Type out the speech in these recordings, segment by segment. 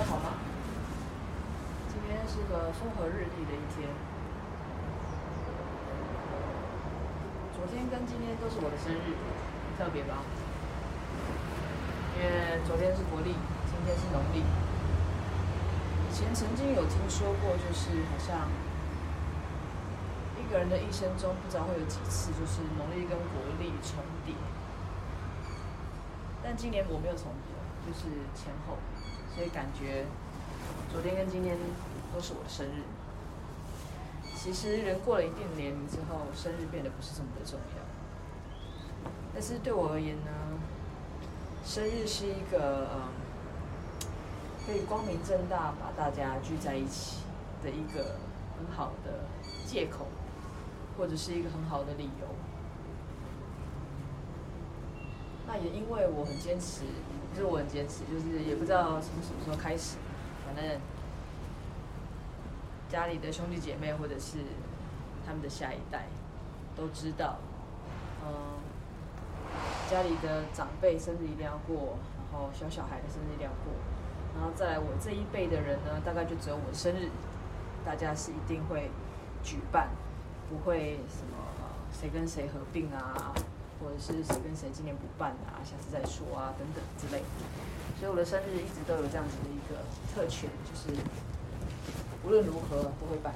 天好吗？今天是个风和日丽的一天。昨天跟今天都是我的生日，特别吧？因为昨天是国历，今天是农历。以前曾经有听说过，就是好像一个人的一生中，不知道会有几次，就是农历跟国历重叠。但今年我没有重叠，就是前后，所以感觉昨天跟今天都是我的生日。其实人过了一定年龄之后，生日变得不是这么的重要。但是对我而言呢，生日是一个嗯，可以光明正大把大家聚在一起的一个很好的借口，或者是一个很好的理由。那也因为我很坚持，就是我很坚持，就是也不知道从什么时候开始，反正家里的兄弟姐妹或者是他们的下一代都知道，嗯，家里的长辈生日一定要过，然后小小孩的生日一定要过，然后再来我这一辈的人呢，大概就只有我生日，大家是一定会举办，不会什么谁跟谁合并啊。或者是谁跟谁今年不办啊，下次再说啊，等等之类的。所以我的生日一直都有这样子的一个特权，就是无论如何都会办。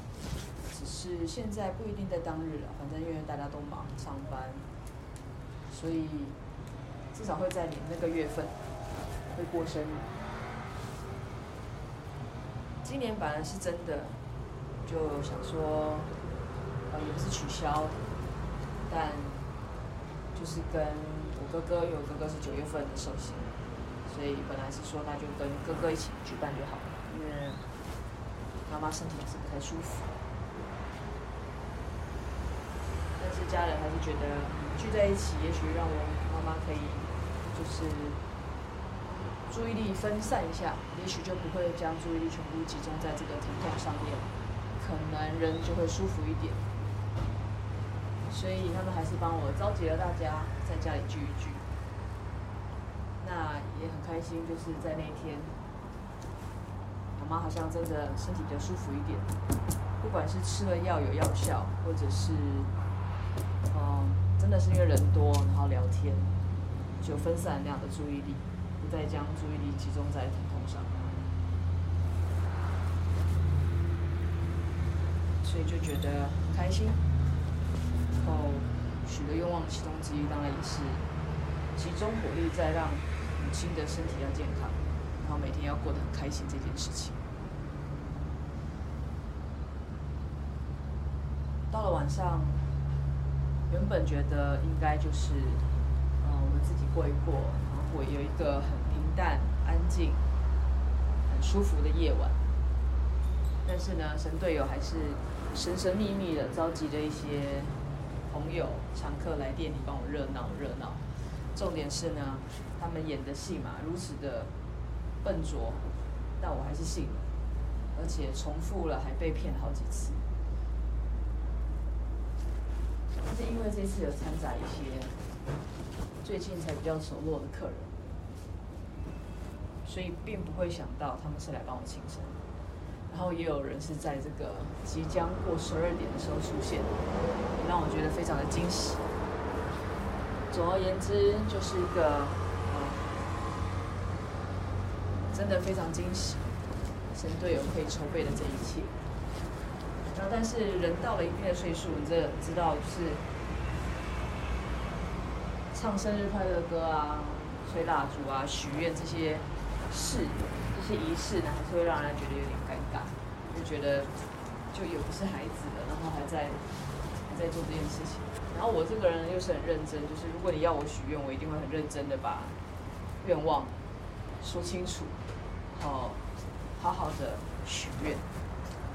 只是现在不一定在当日了，反正因为大家都忙上班，所以至少会在你那个月份会过生日。今年本来是真的，就想说，呃，也不是取消，但。就是跟我哥哥，因为我哥哥是九月份的寿星，所以本来是说那就跟哥哥一起举办就好了，因为妈妈身体还是不太舒服。但是家人还是觉得聚在一起，也许让我妈妈可以就是注意力分散一下，也许就不会将注意力全部集中在这个疼痛上面，可能人就会舒服一点。所以他们还是帮我召集了大家在家里聚一聚，那也很开心。就是在那一天，我妈好像真的身体比较舒服一点，不管是吃了药有药效，或者是嗯，真的是因为人多然后聊天，就分散那样的注意力，不再将注意力集中在疼痛上，所以就觉得很开心。许的愿望其中之一，当然也是集中火力在让母亲的身体要健康，然后每天要过得很开心这件事情。到了晚上，原本觉得应该就是，嗯，我们自己过一过，然后会有一个很平淡、安静、很舒服的夜晚。但是呢，神队友还是神神秘秘的召集了一些。朋友、常客来店里帮我热闹热闹，重点是呢，他们演的戏码如此的笨拙，但我还是信了，而且重复了，还被骗好几次。但是因为这次有掺杂一些最近才比较熟络的客人，所以并不会想到他们是来帮我庆生的。然后也有人是在这个即将过十二点的时候出现，也让我觉得非常的惊喜。总而言之，就是一个，嗯，真的非常惊喜，神队友可以筹备的这一切。然后，但是人到了一定的岁数，你这知道就是唱生日快乐歌啊、吹蜡烛啊、许愿这些事。这些仪式呢，还是会让人觉得有点尴尬，就觉得就也不是孩子了，然后还在还在做这件事情。然后我这个人又是很认真，就是如果你要我许愿，我一定会很认真的把愿望说清楚，好好好的许愿。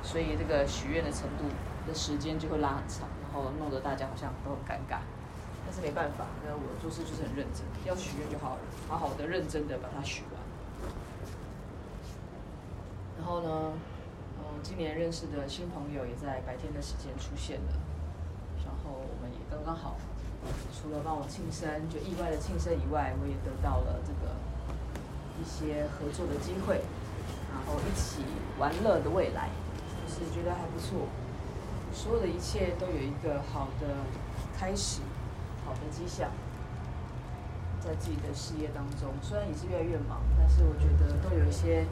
所以这个许愿的程度的时间就会拉很长，然后弄得大家好像都很尴尬。但是没办法，那我做事就是很认真，要许愿就好了，好好的认真的把它许完。然后呢，嗯，今年认识的新朋友也在白天的时间出现了，然后我们也刚刚好，除了帮我庆生，就意外的庆生以外，我也得到了这个一些合作的机会，然后一起玩乐的未来，就是觉得还不错。所有的一切都有一个好的开始，好的迹象，在自己的事业当中，虽然也是越来越忙，但是我觉得都有一些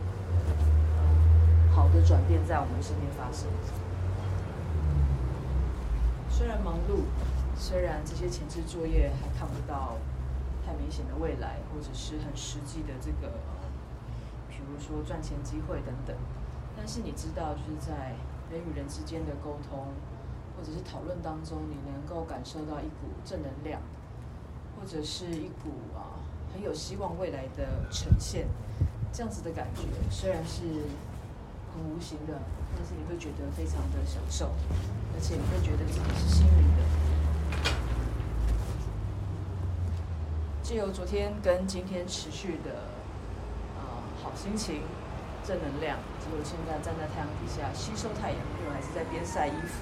的转变在我们身边发生。虽然忙碌，虽然这些前置作业还看不到太明显的未来，或者是很实际的这个，比如说赚钱机会等等，但是你知道，就是在。人与人之间的沟通，或者是讨论当中，你能够感受到一股正能量，或者是一股啊很有希望未来的呈现，这样子的感觉，虽然是很无形的，但是你会觉得非常的享受，而且你会觉得自己是幸运的。借由昨天跟今天持续的啊好心情。正能量，只有现在站在太阳底下吸收太阳，因为我还是在边晒衣服，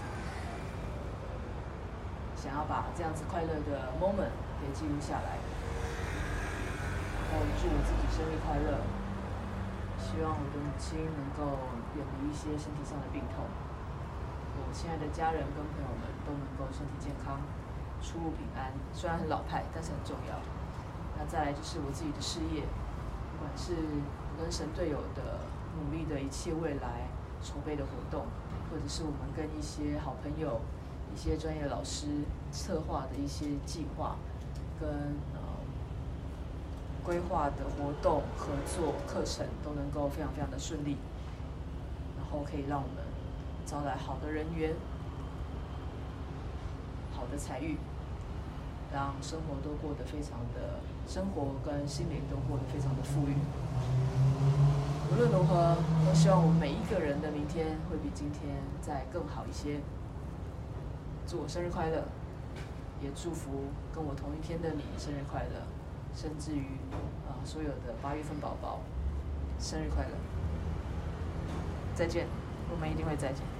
想要把这样子快乐的 moment 给记录下来，然后祝我自己生日快乐，希望我的母亲能够远离一些身体上的病痛，我亲爱的家人跟朋友们都能够身体健康，出入平安。虽然很老派，但是很重要。那再来就是我自己的事业，不管是我跟神队友的。努力的一切未来筹备的活动，或者是我们跟一些好朋友、一些专业老师策划的一些计划，跟呃规划的活动、合作课程都能够非常非常的顺利，然后可以让我们招来好的人员、好的财运，让生活都过得非常的，生活跟心灵都过得非常的富裕。无论如何，我希望我们每一个人的明天会比今天再更好一些。祝我生日快乐，也祝福跟我同一天的你生日快乐，甚至于啊所有的八月份宝宝生日快乐。再见，我们一定会再见。